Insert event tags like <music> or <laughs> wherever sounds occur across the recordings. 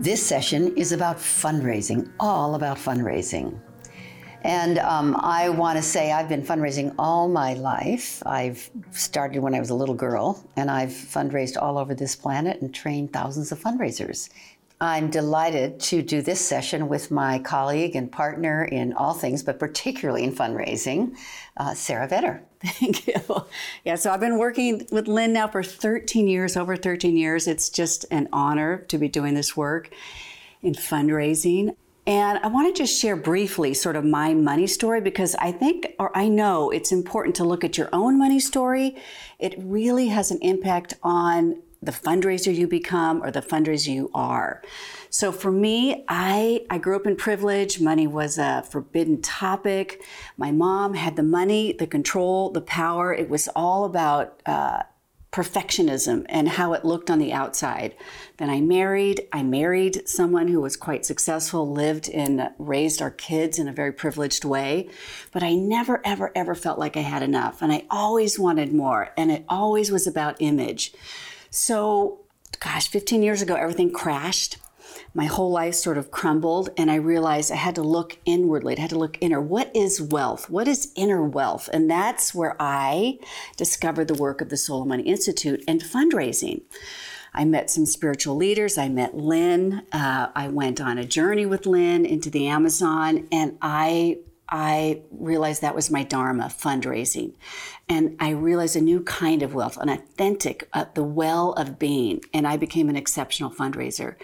This session is about fundraising, all about fundraising. And um, I want to say I've been fundraising all my life. I've started when I was a little girl, and I've fundraised all over this planet and trained thousands of fundraisers. I'm delighted to do this session with my colleague and partner in all things, but particularly in fundraising, uh, Sara Vetter. Thank <laughs> you. Yeah, so I've been working with Lynne now for 13 years, over 13 years. It's just an honor to be doing this work in fundraising. And I want to just share briefly sort of my money story because I think, or I know it's important to look at your own money story. It really has an impact on the fundraiser you become or the fundraiser you are. So for me, I, I grew up in privilege. Money was a forbidden topic. My mom had the money, the control, the power. It was all about uh, perfectionism and how it looked on the outside. Then I married. I married someone who was quite successful, lived and raised our kids in a very privileged way. But I never, ever, ever felt like I had enough. And I always wanted more. And it always was about image. So, gosh, 15 years ago, everything crashed. My whole life sort of crumbled, and I realized I had to look inwardly. I had to look inner. What is wealth? What is inner wealth? And that's where I discovered the work of the Soul Money Institute and fundraising. I met some spiritual leaders. I met Lynne. Uh, I went on a journey with Lynne into the Amazon, and I I realized that was my dharma, fundraising. And I realized a new kind of wealth, an authentic, uh, the well of being. And I became an exceptional fundraiser.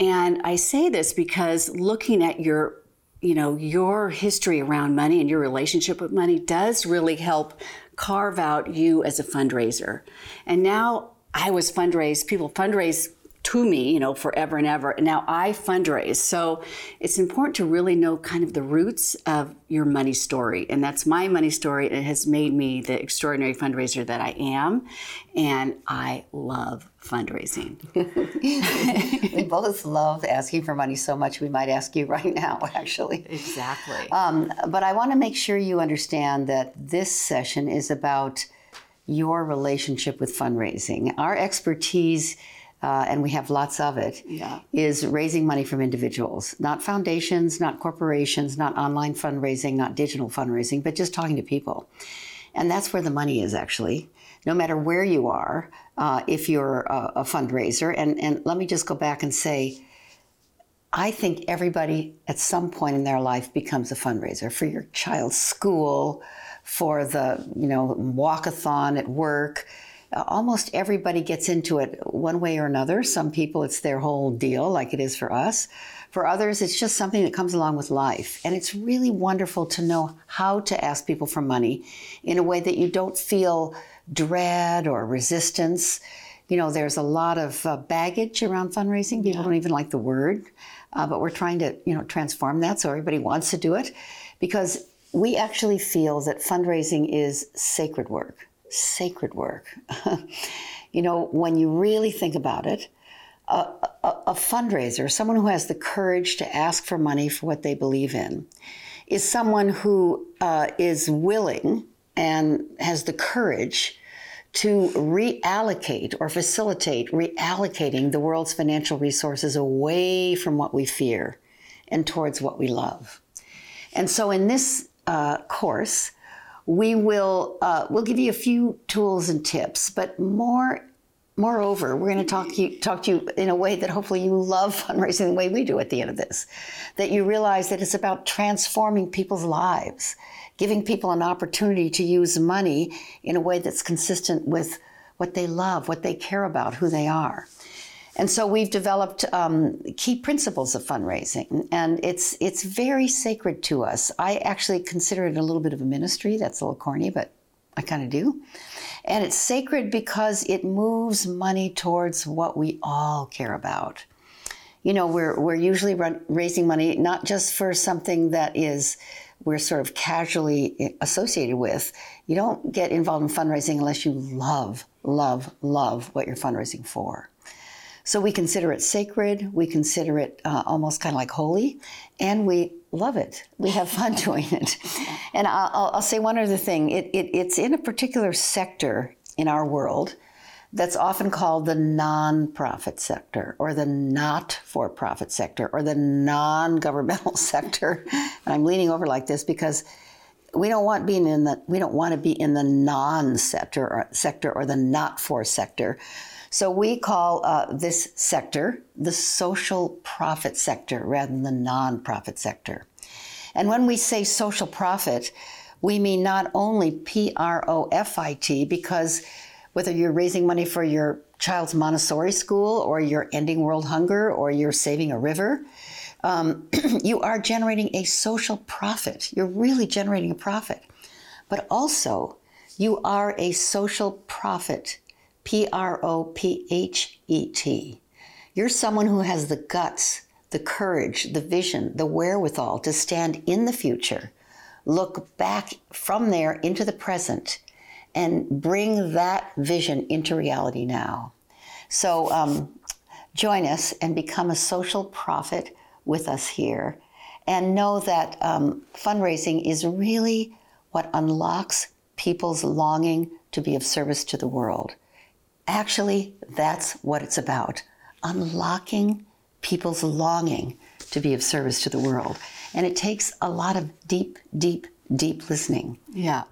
And I say this because looking at your you know your history around money and your relationship with money does really help carve out you as a fundraiser and now i was fundraise people fundraise to me, you know, forever and ever. And now I fundraise. So it's important to really know kind of the roots of your money story. And that's my money story. It has made me the extraordinary fundraiser that I am. And I love fundraising. <laughs> we both love asking for money so much we might ask you right now, <laughs> actually. Exactly. Um, but I want to make sure you understand that this session is about your relationship with fundraising. Our expertise uh, and we have lots of it, yeah. is raising money from individuals, not foundations, not corporations, not online fundraising, not digital fundraising, but just talking to people. And that's where the money is actually, no matter where you are, uh, if you're a, a fundraiser. And, and let me just go back and say, I think everybody at some point in their life becomes a fundraiser for your child's school, for the you know walkathon at work almost everybody gets into it one way or another. Some people, it's their whole deal, like it is for us. For others, it's just something that comes along with life. And it's really wonderful to know how to ask people for money in a way that you don't feel dread or resistance. You know, there's a lot of uh, baggage around fundraising. People yeah. don't even like the word. Uh, but we're trying to, you know, transform that so everybody wants to do it because we actually feel that fundraising is sacred work sacred work. <laughs> you know, when you really think about it, a, a, a, fundraiser, someone who has the courage to ask for money for what they believe in, is someone who uh, is willing and has the courage to reallocate or facilitate reallocating the world's financial resources away from what we fear and towards what we love. And so in this uh, course, we will uh, we'll give you a few tools and tips, but more moreover, we're going to talk you talk to you in a way that hopefully you love <laughs> fundraising the way we do at the end of this. That you realize that it's about transforming people's lives, giving people an opportunity to use money in a way that's consistent with what they love, what they care about, who they are. And so we've developed um, key principles of fundraising, and it's it's very sacred to us. I actually consider it a little bit of a ministry. That's a little corny, but I kind of do. And it's sacred because it moves money towards what we all care about. You know, we're we're usually run, raising money not just for something that is we're sort of casually associated with. You don't get involved in fundraising unless you love, love, love what you're fundraising for. So we consider it sacred, we consider it uh, almost kind of like holy, and we love it. We have fun <laughs> doing it. And I'll, I'll say one other thing it, it, it's in a particular sector in our world that's often called the nonprofit sector or the not for profit sector or the non governmental <laughs> sector. And I'm leaning over like this because we don't want being in the we don't want to be in the non sector or sector or the not for sector. So we call uh, this sector the social profit sector rather than the non-profit sector. And when we say social profit, we mean not only P R O F I T because whether you're raising money for your child's Montessori school or you're ending world hunger or you're saving a river, um, <clears throat> you are generating a social profit. You're really generating a profit. But also, you are a social prophet, P R O P H E T. You're someone who has the guts, the courage, the vision, the wherewithal to stand in the future, look back from there into the present, and bring that vision into reality now. So um, join us and become a social prophet with us here. And know that um, fundraising is really what unlocks people's longing to be of service to the world. Actually, that's what it's about unlocking people's longing to be of service to the world. And it takes a lot of deep, deep, deep listening. Yeah.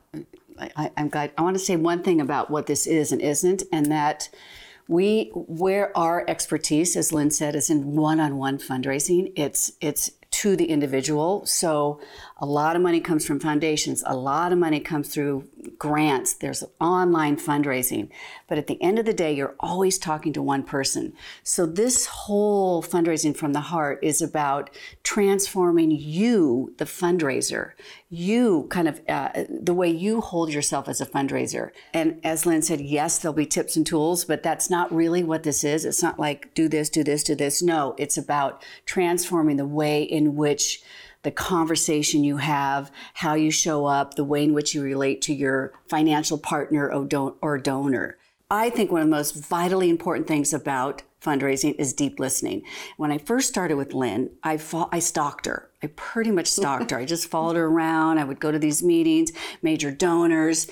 I, am glad. I want to say one thing about what this is and isn't, and that we where our expertise, as Lynne said, is in one-on-one fundraising. It's it's to the individual. So a lot of money comes from foundations, a lot of money comes through grants, there's online fundraising. But at the end of the day, you're always talking to one person. So this whole fundraising from the heart is about transforming you, the fundraiser, you kind of uh, the way you hold yourself as a fundraiser. And as Lynne said, yes, there'll be tips and tools, but that's not really what this is. It's not like do this, do this, do this. No, it's about transforming the way in which the conversation you have, how you show up, the way in which you relate to your financial partner or, don- or donor. I think one of the most vitally important things about fundraising is deep listening. When I first started with Lynne, I, fo- I stalked her. I pretty much stalked her. I just followed her around. I would go to these meetings, major donors,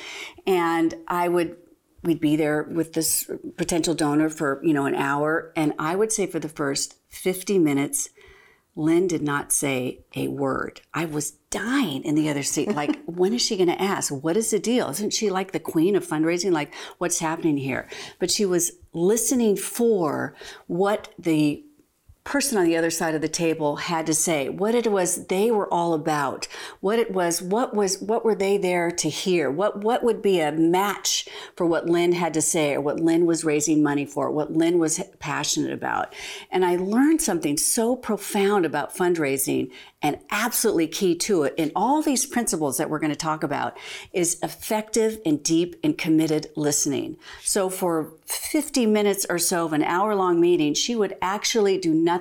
and I would we'd be there with this potential donor for you know an hour and i would say for the first 50 minutes Lynne did not say a word. I was dying in the other seat. Like, <laughs> when is she going to ask? What is the deal? Isn't she like the queen of fundraising? Like, what's happening here? But she was listening for what the person on the other side of the table had to say, what it was they were all about, what it was, what was, what were they there to hear, what what would be a match for what Lynne had to say or what Lynne was raising money for, what Lynne was passionate about, and I learned something so profound about fundraising and absolutely key to it in all these principles that we're going to talk about is effective and deep and committed listening. So for 50 minutes or so of an hour long meeting, she would actually do nothing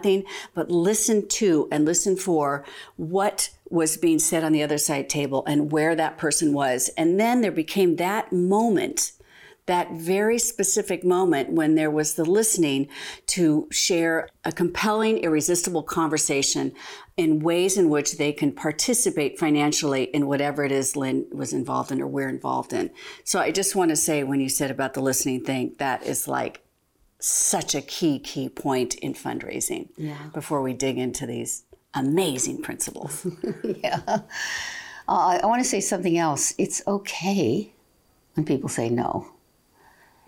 but listen to and listen for what was being said on the other side table and where that person was. And then there became that moment that very specific moment when there was the listening to share a compelling, irresistible conversation in ways in which they can participate financially in whatever it is Lynne was involved in or we're involved in. So I just want to say, when you said about the listening thing, that is like such a key, key point in fundraising yeah. before we dig into these amazing principles. <laughs> yeah. Uh, I want to say something else. It's okay when people say no.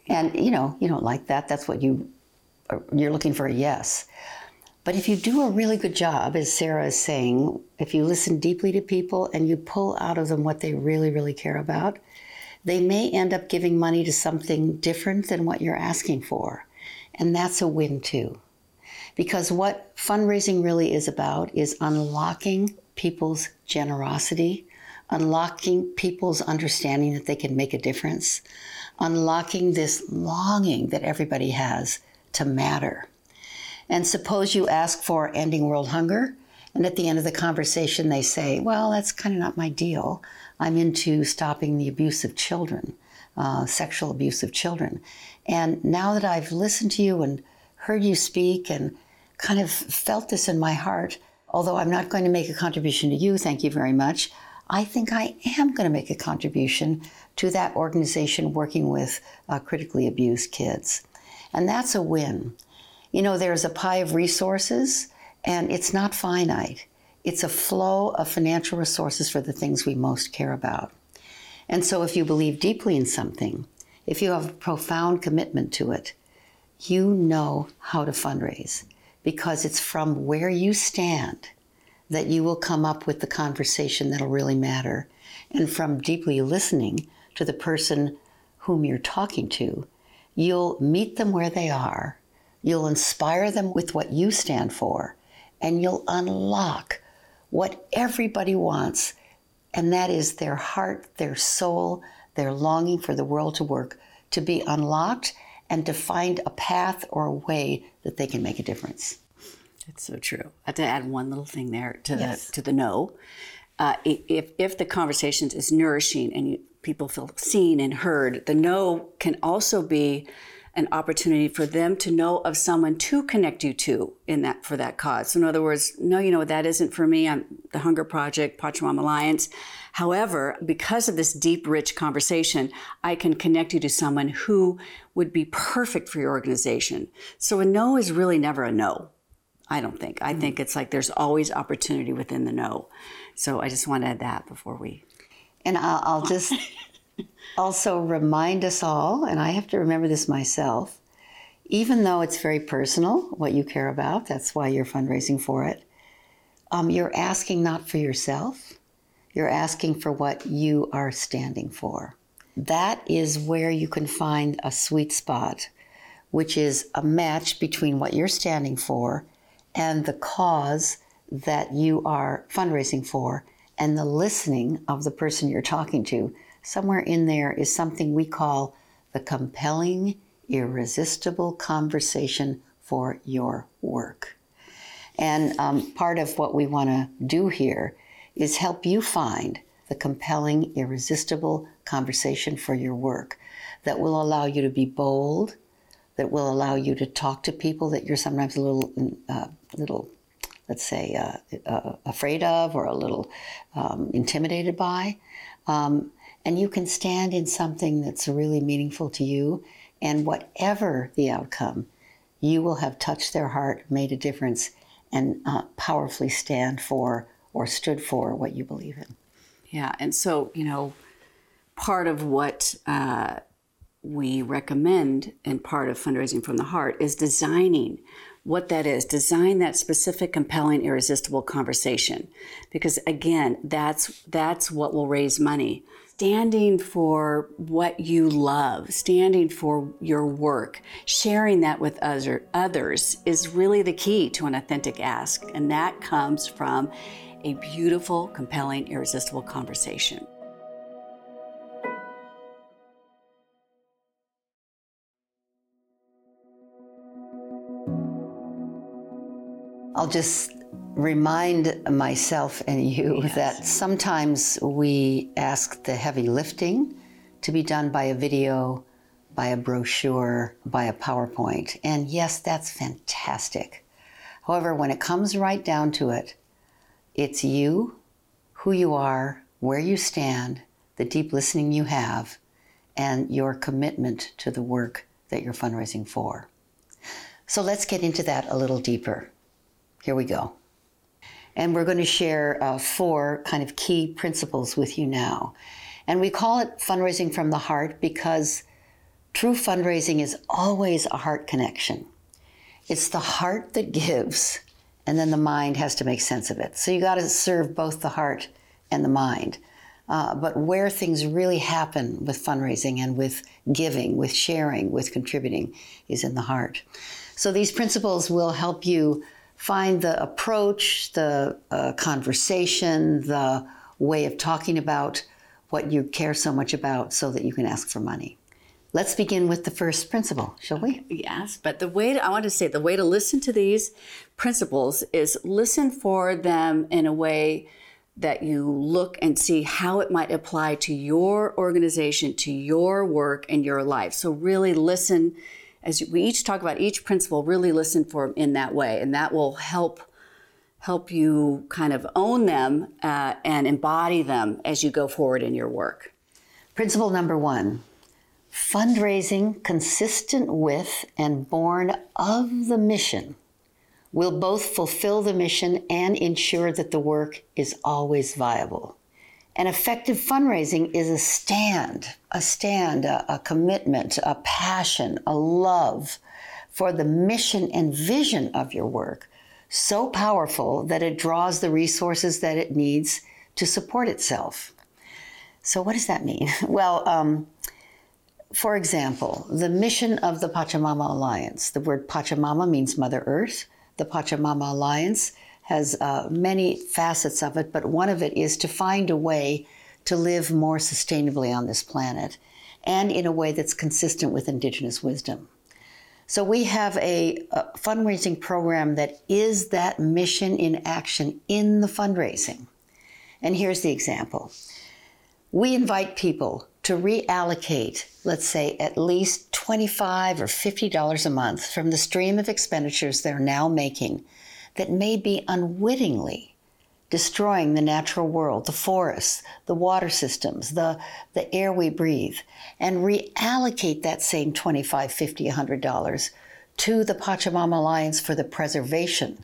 And you know, you don't like that. That's what you you're looking for a yes. But if you do a really good job, as Sara is saying, if you listen deeply to people and you pull out of them what they really, really care about, they may end up giving money to something different than what you're asking for. And that's a win too. Because what fundraising really is about is unlocking people's generosity, unlocking people's understanding that they can make a difference, unlocking this longing that everybody has to matter. And suppose you ask for ending world hunger, and at the end of the conversation, they say, Well, that's kind of not my deal. I'm into stopping the abuse of children, uh, sexual abuse of children. And now that I've listened to you and heard you speak and kind of felt this in my heart, although I'm not going to make a contribution to you, thank you very much, I think I am going to make a contribution to that organization working with uh, critically abused kids. And that's a win. You know, there's a pie of resources, and it's not finite. It's a flow of financial resources for the things we most care about. And so, if you believe deeply in something, if you have a profound commitment to it, you know how to fundraise because it's from where you stand that you will come up with the conversation that'll really matter. And from deeply listening to the person whom you're talking to, you'll meet them where they are, you'll inspire them with what you stand for, and you'll unlock what everybody wants, and that is their heart, their soul, their longing for the world to work to be unlocked and to find a path or a way that they can make a difference. That's so true. I have to add one little thing there to yes. the to the no. Uh, if if the conversation is nourishing and you, people feel seen and heard, the no can also be an opportunity for them to know of someone to connect you to in that for that cause. So in other words, no, you know that isn't for me. I'm the Hunger Project, Pachamama Alliance. However, because of this deep, rich conversation, I can connect you to someone who would be perfect for your organization. So a no is really never a no. I don't think. I think it's like there's always opportunity within the no. So I just want to add that before we. And I'll, I'll just <laughs> also remind us all, and I have to remember this myself, even though it's very personal what you care about, that's why you're fundraising for it, um, you're asking not for yourself, you're asking for what you are standing for. That is where you can find a sweet spot, which is a match between what you're standing for and the cause that you are fundraising for and the listening of the person you're talking to. Somewhere in there is something we call the compelling, irresistible conversation for your work. And um, part of what we want to do here is help you find the compelling, irresistible conversation for your work that will allow you to be bold, that will allow you to talk to people that you're sometimes a little, uh, little, let's say, uh, uh, afraid of or a little um, intimidated by. Um, and you can stand in something that's really meaningful to you, and whatever the outcome, you will have touched their heart, made a difference, and uh, powerfully stand for or stood for what you believe in. Yeah, and so, you know, part of what uh, we recommend and part of fundraising from the heart is designing what that is. Design that specific compelling irresistible conversation. Because again that's that's what will raise money. Standing for what you love standing for your work sharing that with other, others is really the key to an authentic ask. And that comes from a beautiful compelling irresistible conversation I'll just remind myself and you yes. that sometimes we ask the heavy lifting to be done by a video, by a brochure, by a PowerPoint. And yes, that's fantastic. However, when it comes right down to it, it's you, who you are, where you stand, the deep listening you have, and your commitment to the work that you're fundraising for. So let's get into that a little deeper. Here we go. And we're going to share uh, four kind of key principles with you now. And we call it fundraising from the heart because true fundraising is always a heart connection. It's the heart that gives, and then the mind has to make sense of it. So you got to serve both the heart and the mind. Uh, but where things really happen with fundraising and with giving, with sharing, with contributing is in the heart. So these principles will help you find the approach, the uh, conversation, the way of talking about what you care so much about so that you can ask for money. Let's begin with the first principle, shall we? Yes, but the way to, I want to say the way to listen to these principles is listen for them in a way that you look and see how it might apply to your organization, to your work, and your life. So really listen as we each talk about each principle, really listen for them in that way, and that will help help you kind of own them uh, and embody them as you go forward in your work? Principle number one fundraising consistent with and born of the mission will both fulfill the mission and ensure that the work is always viable. And effective fundraising is a stand, a stand, a, a, commitment, a passion, a love for the mission and vision of your work so powerful that it draws the resources that it needs to support itself. So, what does that mean? <laughs> Well, um, for example, the mission of the Pachamama Alliance, the word Pachamama means Mother Earth. The Pachamama Alliance has uh, many facets of it, but one of it is to find a way to live more sustainably on this planet and in a way that's consistent with Indigenous wisdom. So we have a, a, fundraising program that is that mission in action in the fundraising. And here's the example. We invite people to reallocate, let's say, at least 25 or $50 a month from the stream of expenditures they're now making that may be unwittingly destroying the natural world, the forests, the water systems, the, the air we breathe, and reallocate that same $25, $50, $100 to the Pachamama Alliance for the preservation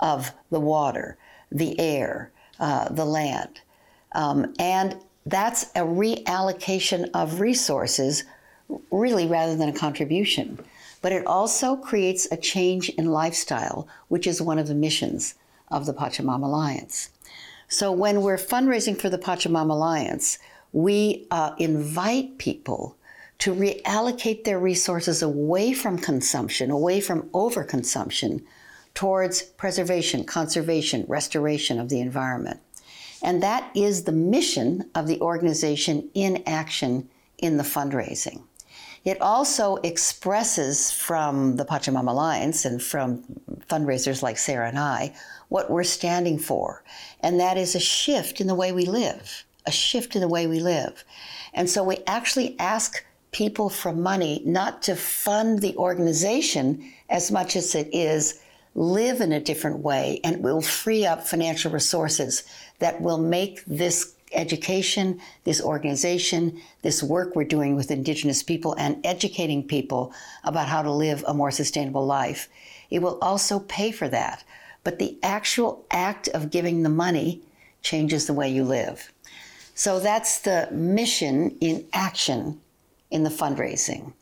of the water, the air, uh, the land. Um, and that's a reallocation of resources, really, rather than a contribution but it also creates a change in lifestyle, which is one of the missions of the Pachamama Alliance. So when we're fundraising for the Pachamama Alliance, we uh, invite people to reallocate their resources away from consumption, away from overconsumption, towards preservation, conservation, restoration of the environment. And that is the mission of the organization in action in the fundraising. It also expresses from the Pachamama Alliance and from fundraisers like Sara and I what we're standing for. And that is a shift in the way we live, a shift in the way we live. And so we actually ask people for money not to fund the organization as much as it is live in a different way and will free up financial resources that will make this education, this organization, this work we're doing with Indigenous people and educating people about how to live a more sustainable life. It will also pay for that. But the actual act of giving the money changes the way you live. So that's the mission in action in the fundraising.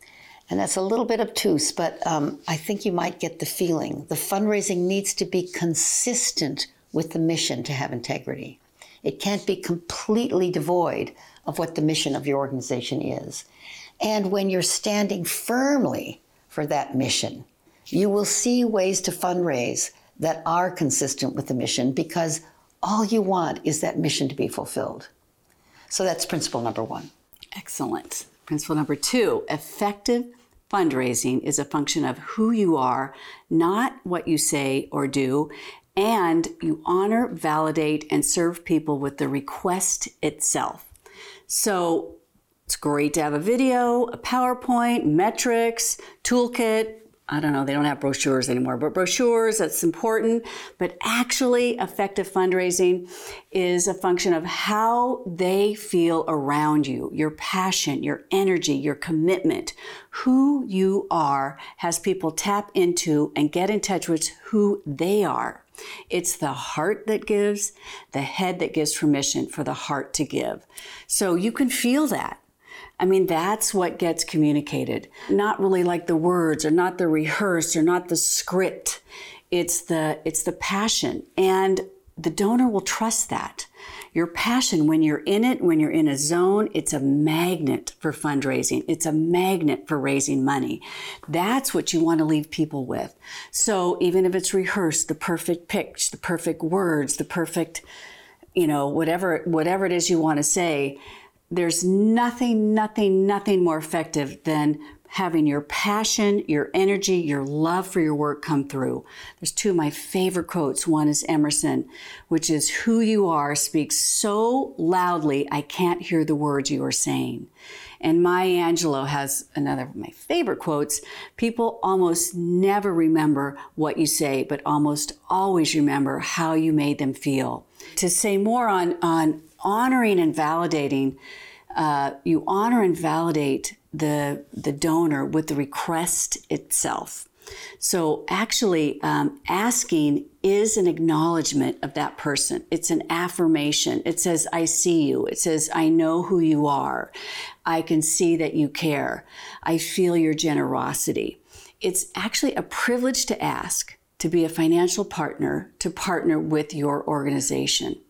And that's a little bit obtuse, but um, I think you might get the feeling. The fundraising needs to be consistent with the mission to have integrity. It can't be completely devoid of what the mission of your organization is. And when you're standing firmly for that mission, you will see ways to fundraise that are consistent with the mission because all you want is that mission to be fulfilled. So that's principle number one. Excellent. Principle number two effective fundraising is a function of who you are, not what you say or do, and you honor, validate, and serve people with the request itself. So it's great to have a video, a PowerPoint, metrics, toolkit. I don't know, they don't have brochures anymore, but brochures, that's important. But actually, effective fundraising is a function of how they feel around you, your passion, your energy, your commitment. Who you are has people tap into and get in touch with who they are. It's the heart that gives, the head that gives permission for the heart to give. So you can feel that. I mean, that's what gets communicated. Not really like the words or not the rehearsed or not the script. It's the, it's the passion. And the donor will trust that. Your passion, when you're in it, when you're in a zone, it's a magnet for fundraising. It's a magnet for raising money. That's what you want to leave people with. So even if it's rehearsed, the perfect pitch, the perfect words, the perfect, you know, whatever, whatever it is you want to say, there's nothing, nothing, nothing more effective than having your passion, your energy, your love for your work come through. There's two of my favorite quotes. One is Emerson, which is, Who you are speaks so loudly, I can't hear the words you are saying. And Maya Angelou has another of my favorite quotes People almost never remember what you say, but almost always remember how you made them feel. To say more on, on honoring and validating, uh, you honor and validate the, the donor with the request itself. So, actually, um, asking is an acknowledgement of that person. It's an affirmation. It says, I see you. It says, I know who you are. I can see that you care. I feel your generosity. It's actually a privilege to ask to be a financial partner, to partner with your organization.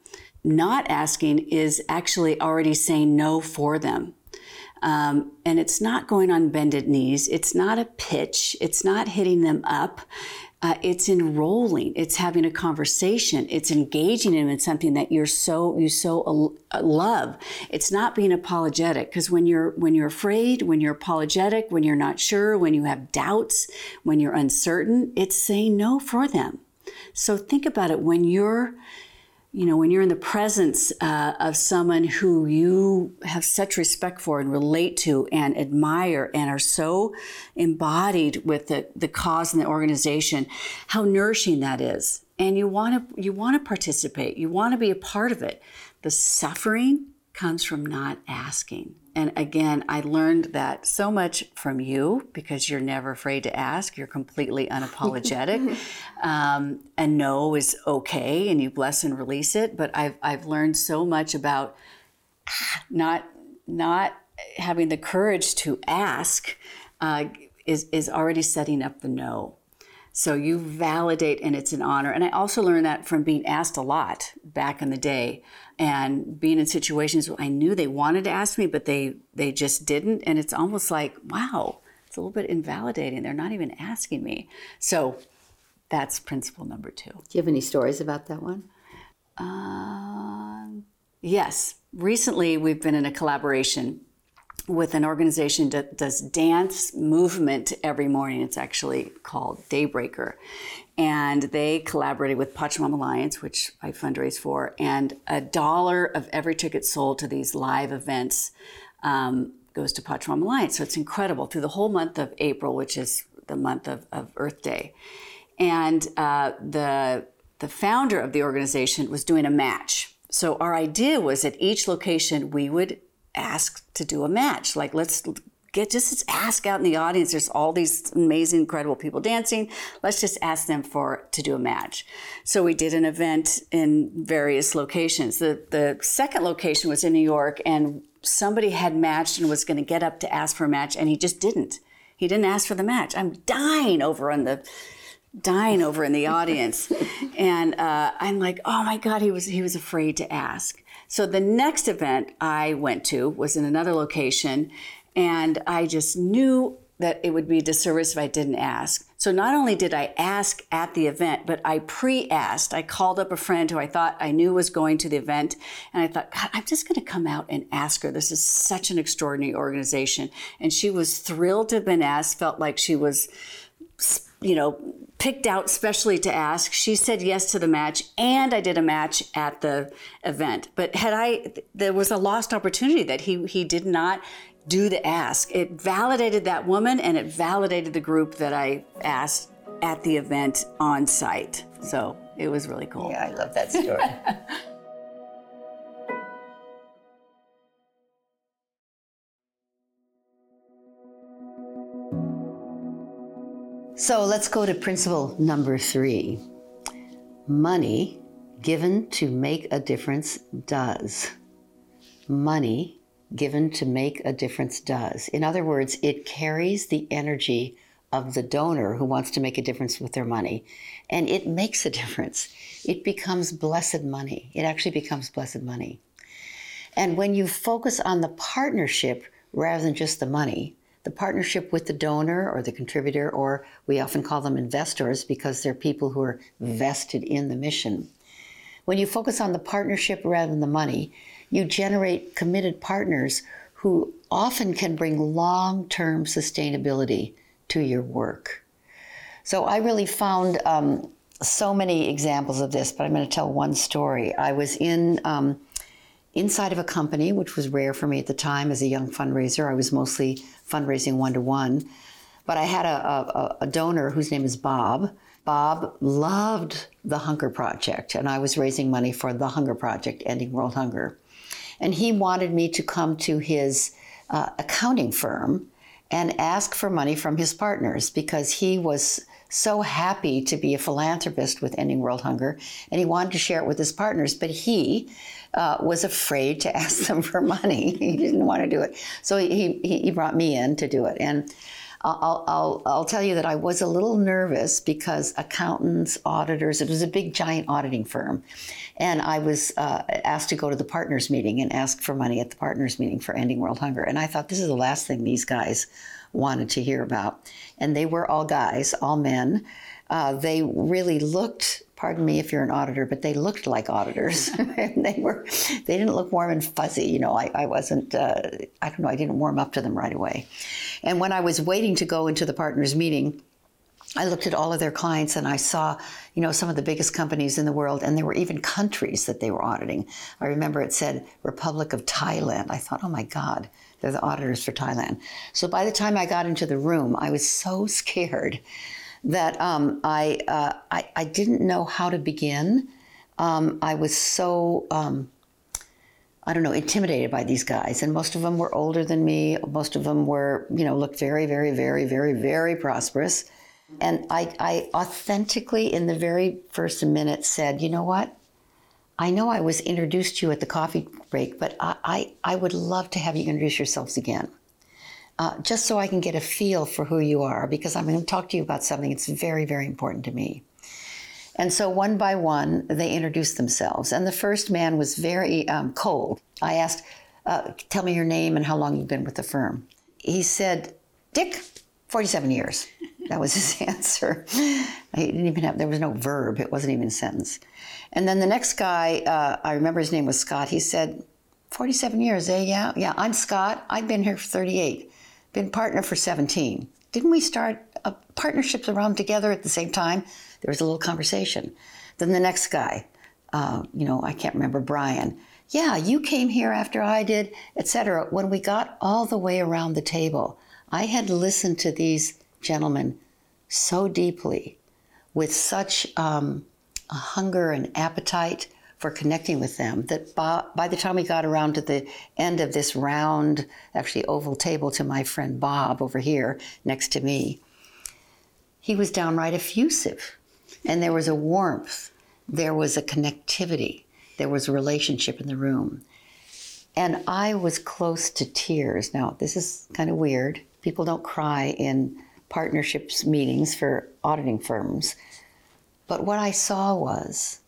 Not asking is actually already saying no for them. Um, and it's not going on bended knees. It's not a pitch. It's not hitting them up. Uh, it's enrolling. It's having a conversation. It's engaging them in something that you're so you so uh, love. It's not being apologetic because when you're when you're afraid, when you're apologetic, when you're not sure, when you have doubts, when you're uncertain, it's saying no for them. So think about it when you're you know, when you're in the presence uh, of someone who you have such respect for and relate to and admire and are so embodied with the, the cause and the organization, how nourishing that is. And you want to you want to participate. You want to be a part of it. The suffering comes from not asking. And again, I learned that so much from you because you're never afraid to ask. You're completely unapologetic. <laughs> um, and no is okay, and you bless and release it. But I've, I've learned so much about not, not having the courage to ask uh, is, is already setting up the no. So you validate, and it's an honor. And I also learned that from being asked a lot back in the day and being in situations where I knew they wanted to ask me, but they they just didn't. And it's almost like, wow, it's a little bit invalidating. They're not even asking me. So that's principle number two. Do you have any stories about that one? Uh, yes. Recently, we've been in a collaboration with an organization that does dance movement every morning. It's actually called Daybreaker and they collaborated with Pachamama Alliance, which I fundraise for, and a dollar of every ticket sold to these live events um, goes to Pachamama Alliance. So it's incredible through the whole month of April, which is the month of, of Earth Day. And uh, the the founder of the organization was doing a match. So our idea was at each location we would ask to do a match. Like let's get just ask out in the audience. There's all these amazing, incredible people dancing. Let's just ask them for to do a match. So we did an event in various locations. The the second location was in New York, and somebody had matched and was going to get up to ask for a match, and he just didn't. He didn't ask for the match. I'm dying over on the dying over in the audience, <laughs> and uh, I'm like, oh my god, he was he was afraid to ask. So the next event I went to was in another location, and I just knew that it would be a disservice if I didn't ask. So not only did I ask at the event, but I pre-asked. I called up a friend who I thought I knew was going to the event, and I thought, God, I'm just going to come out and ask her. This is such an extraordinary organization, and she was thrilled to have been asked. Felt like she was, you know, picked out specially to ask. She said yes to the match, and I did a match at the event. But had I, there was a lost opportunity that he he did not do the ask. It validated that woman and it validated the group that I asked at the event on site. So it was really cool. Yeah, I love that story. <laughs> so let's go to principle number three money given to make a difference does. Money given to make a difference does. In other words, it carries the energy of the donor who wants to make a difference with their money, and it makes a difference. It becomes blessed money. It actually becomes blessed money. And when you focus on the partnership rather than just the money, the partnership with the donor or the contributor, or we often call them investors because they're people who are vested in the mission. When you focus on the partnership rather than the money, you generate committed partners who often can bring long term sustainability to your work. So I really found um, so many examples of this, but I'm going to tell one story. I was in um, inside of a company, which was rare for me at the time as a young fundraiser. I was mostly fundraising one to one. But I had a, a, a, donor whose name is Bob. Bob loved the Hunger Project, and I was raising money for the Hunger Project, Ending World Hunger. And he wanted me to come to his uh, accounting firm and ask for money from his partners because he was so happy to be a philanthropist with Ending World Hunger and he wanted to share it with his partners, but he uh, was afraid to <laughs> ask them for money. he didn't want to do it. So he, he, he brought me in to do it. And I'll, I'll, I'll tell you that I was a little nervous because accountants, auditors, it was a big, giant auditing firm. And I was uh, asked to go to the partners meeting and ask for money at the partners meeting for Ending World Hunger. And I thought, this is the last thing these guys wanted to hear about. And they were all guys, all men. Uh, they really looked pardon me if you're an auditor, but they looked like auditors. <laughs> <laughs> and they were, they didn't look warm and fuzzy. You know, I, I wasn't, uh, I don't know, I didn't warm up to them right away. And when I was waiting to go into the partners meeting, I looked at all of their clients and I saw, you know, some of the biggest companies in the world, and there were even countries that they were auditing. I remember it said Republic of Thailand. I thought, oh my God, they're the auditors for Thailand. So by the time I got into the room, I was so <laughs> scared that um, I, uh, I, I didn't know how to begin. Um, I was so um, I don't know intimidated by these guys, and most of them were older than me. Most of them were you know looked very very very very very prosperous, and I I authentically in the very first minute said, you know what. I know I was introduced to you at the coffee break, but I, I, I would love to have you introduce yourselves again uh, just so I can get a feel for who you are, because I'm going to talk to you about something that's very, very important to me. And so one by one, they introduced themselves. And the first man was very um, cold. I asked, uh, Tell me your name and how long you've been with the firm. He said, Dick, 47 years. That was his <laughs> answer. He didn't even have, there was no verb, it wasn't even a sentence. And then the next guy, uh, I remember his name was Scott, he said, 47 years, eh? Yeah, yeah, I'm Scott. I've been here for 38 been partner for 17. Didn't we start uh, partnerships around together at the same time? There was a little conversation. Then the next guy, uh, you know, I can't remember, Brian. Yeah, you came here after I did, etc. When we got all the way around the table, I had listened to these gentlemen so deeply, with such um, a hunger and appetite for connecting with them that by, by, the time we got around to the end of this round, actually oval table to my friend Bob over here next to me, he was downright effusive. And there was a warmth, there was a connectivity, there was a relationship in the room. And I was close to tears. Now, this is kind of weird. People don't cry in partnerships meetings for auditing firms. But what I saw was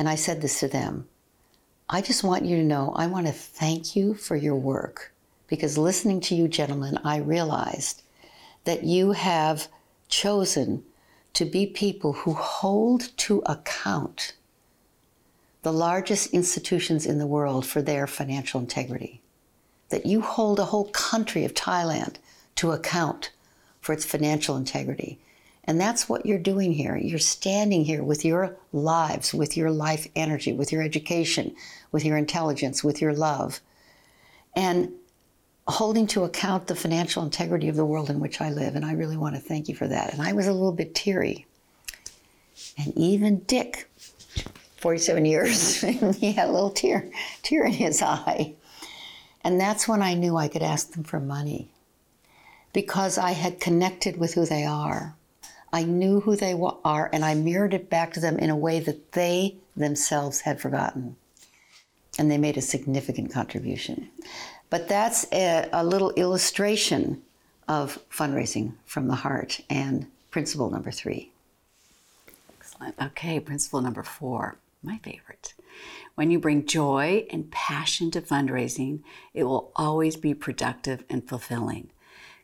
and I said this to them I just want you to know I want to thank you for your work because listening to you, gentlemen, I realized that you have chosen to be people who hold to account the largest institutions in the world for their financial integrity. That you hold a whole country of Thailand to account for its financial integrity. And that's what you're doing here. You're standing here with your lives, with your life energy, with your education, with your intelligence, with your love, and holding to account the financial integrity of the world in which I live. And I really want to thank you for that. And I was a little bit teary. And even Dick, 47 years, <laughs> he had a little tear, tear in his eye. And that's when I knew I could ask them for money because I had connected with who they are. I knew who they are and I mirrored it back to them in a way that they themselves had forgotten. And they made a significant contribution. But that's a, a little illustration of fundraising from the heart and principle number three. Excellent. Okay, principle number four, my favorite. When you bring joy and passion to fundraising, it will always be productive and fulfilling.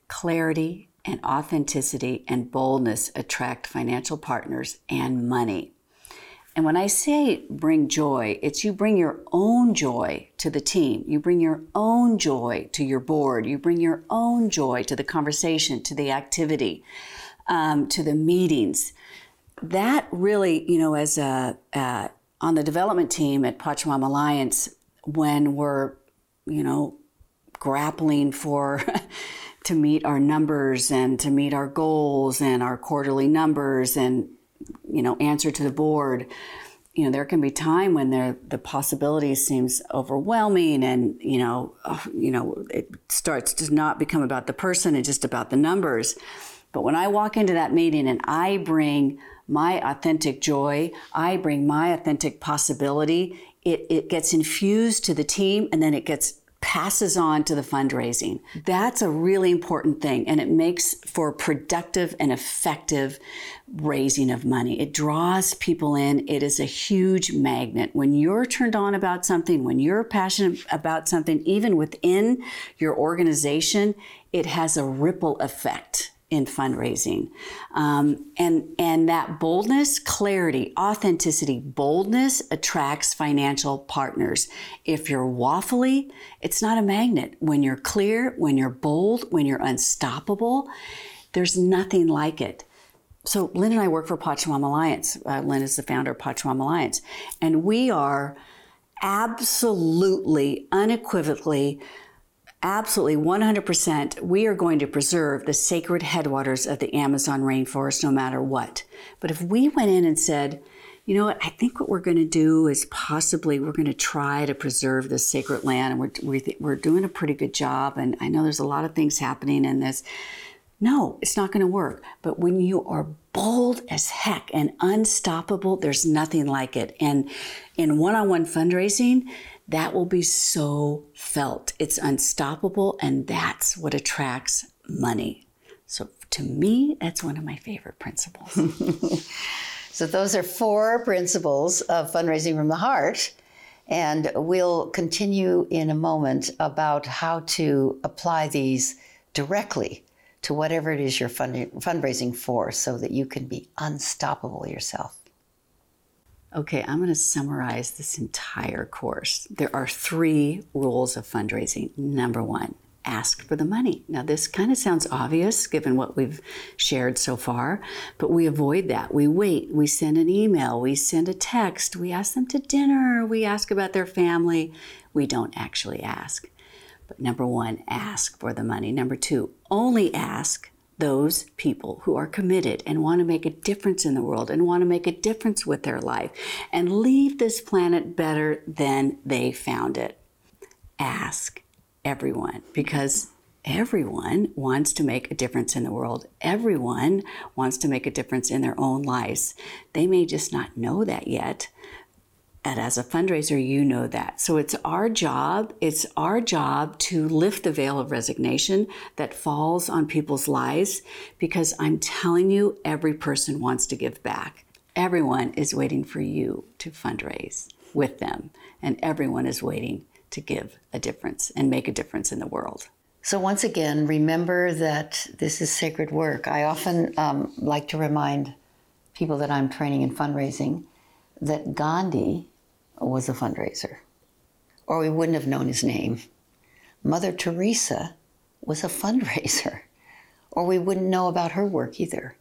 Clarity and authenticity and boldness attract financial partners and money. And when I say bring joy, it's you bring your own joy to the team. You bring your own joy to your board. You bring your own joy to the conversation, to the activity, um, to the meetings. That really, you know, as a, uh, on the development team at Pachamama Alliance, when we're, you know, grappling for <laughs> to meet our numbers and to meet our goals and our quarterly numbers and you know answer to the board. You know there can be time when there the possibility seems overwhelming and you know uh, you know it starts to not become about the person and just about the numbers. But when i walk into that meeting and i bring my authentic joy i bring my authentic possibility it, it gets infused to the team and then it gets passes on to the fundraising. That's a really important thing, and it makes for productive and effective raising of money. It draws people in. It is a huge magnet. When you're turned on about something, when you're passionate about something, even within your organization, it has a ripple effect in fundraising. Um, and, and that boldness, clarity, authenticity, boldness attracts financial partners. If you're waffly, it's not a magnet. When you're clear, when you're bold, when you're unstoppable, there's nothing like it. So Lynne and I work for Pachamama Alliance. Uh, Lynne is the founder of Pachamama Alliance. And we are absolutely, unequivocally absolutely 100% we are going to preserve the sacred headwaters of the Amazon rainforest no matter what. But if we went in and said, you know what, I think what we're going to do is possibly we're going to try to preserve this sacred land and we're, we're doing a pretty good job. And I know there's a lot of things happening in this. No, it's not going to work. But when you are bold as heck and unstoppable, there's nothing like it. And in one on one fundraising, that will be so felt. It's unstoppable, and that's what attracts money. So, to me, that's one of my favorite principles. <laughs> so, those are four principles of fundraising from the heart. And we'll continue in a moment about how to apply these directly to whatever it is you're fundraising for so that you can be unstoppable yourself. Okay, I'm going to summarize this entire course. There are three rules of fundraising. Number one, ask for the money. Now, this kind of sounds obvious given what we've shared so far, but we avoid that. We wait, we send an email, we send a text, we ask them to dinner, we ask about their family. We don't actually ask. But number one, ask for the money. Number two, only ask those people who are committed and want to make a difference in the world and want to make a difference with their life and leave this planet better than they found it. Ask everyone because everyone wants to make a difference in the world. Everyone wants to make a difference in their own lives. They may just not know that yet, and as a fundraiser, you know that. So it's our job, it's our job to lift the veil of resignation that falls on people's lives because I'm telling you, every person wants to give back. Everyone is waiting for you to fundraise with them, and everyone is waiting to give a difference and make a difference in the world. So, once again, remember that this is sacred work. I often um, like to remind people that I'm training in fundraising that Gandhi was a fundraiser, or we wouldn't have known his name. Mother Teresa was a <laughs> fundraiser, or we wouldn't know about her work either.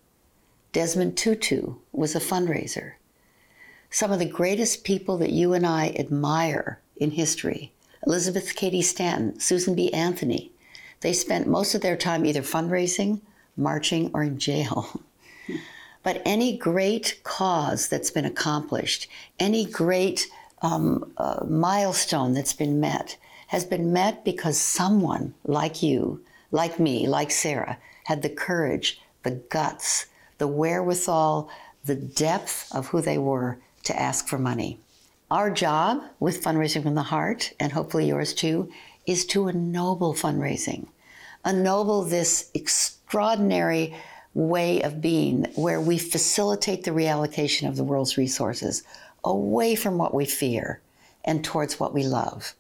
Desmond Tutu was a fundraiser. Some of the greatest people that you and I admire in history Elizabeth Cady Stanton, Susan B. Anthony, they spent most of their time either fundraising, marching, or in jail. <laughs> But any great cause that's been accomplished, any great um, milestone that's been met has been met because someone like you, like me, like Sara, had the courage, the guts, the wherewithal, the depth of who they were to ask for money. Our job with Fundraising from the Heart, and hopefully yours too, is to ennoble fundraising, ennoble this extraordinary way of being where we facilitate the reallocation of the world's resources away from what we fear and towards what we love,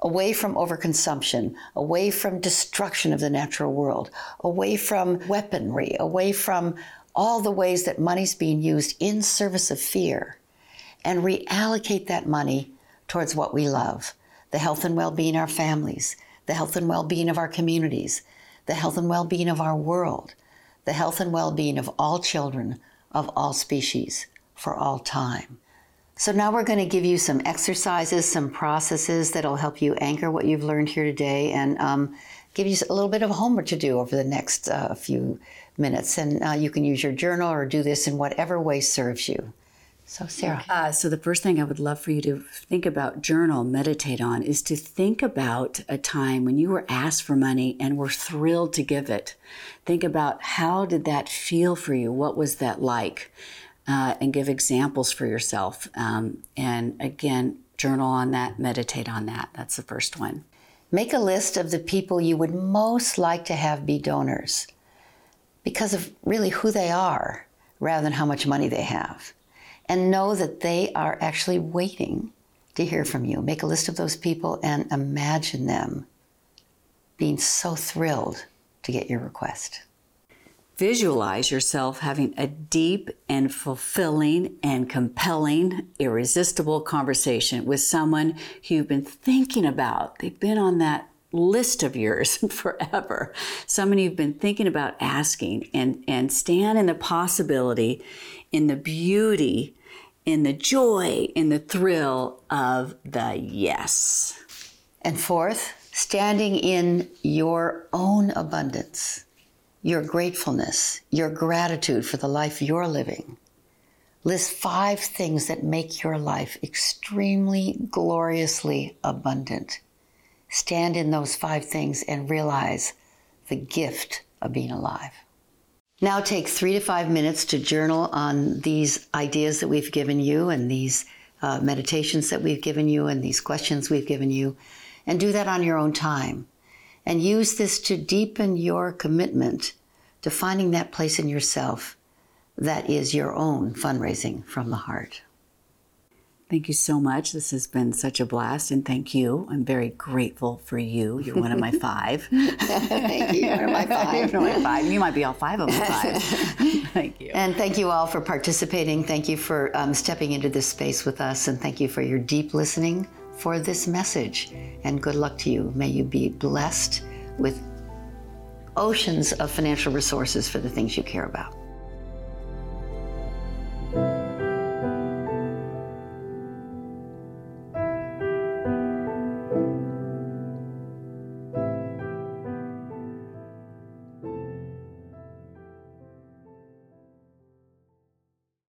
away from overconsumption, away from destruction of the natural world, away from weaponry, away from all the ways that money's being used in service of fear, and reallocate that money towards what we love the health and well being of our families, the health and well being of our communities, the health and well being of our world, the health and well being of all children of all species for all time. So now we're going to give you some exercises, some processes that'll help you anchor what you've learned here today and um, give you a little bit of homework to do over the next uh, few minutes. And uh, you can use your journal or do this in whatever way serves you. So, Sara. Uh, so, the first thing I would love for you to think about, journal, meditate on, is to think about a time when you were asked for money and were thrilled to give it. Think about how did that feel for you? What was that like? Uh, and give examples for yourself. Um, and again, journal on that, meditate on that. That's the first one. Make a list of the people you would most like to have be donors because of really who they are rather than how much money they have. And know that they are actually waiting to hear from you. Make a list of those people and imagine them being so thrilled to get your request visualize yourself having a deep and fulfilling and compelling, irresistible conversation with someone you've been thinking about. They've been on that list of yours <laughs> forever. Someone you've been thinking about asking and, and stand in the possibility, in the beauty, in the joy, in the thrill of the yes. And fourth, standing in your own abundance your gratefulness, your gratitude for the life you're living. List five things that make your life extremely gloriously abundant. Stand in those five things and realize the gift of being alive. Now take three to five minutes to journal on these ideas that we've given you and these uh, meditations that we've given you and these questions we've given you, and do that on your own time and use this to deepen your commitment to finding that place in yourself that is your own fundraising from the heart. Thank you so much. This has been such a blast, and thank you. I'm very grateful for you. You're one of my five. thank you. One of my five. <laughs> You're one of my five. You might be all five of my five. <laughs> thank you. And thank you all for participating. Thank you for um, stepping into this space with us, and thank you for your deep listening for this message. And good luck to you. May you be blessed with oceans of financial resources for the things you care about.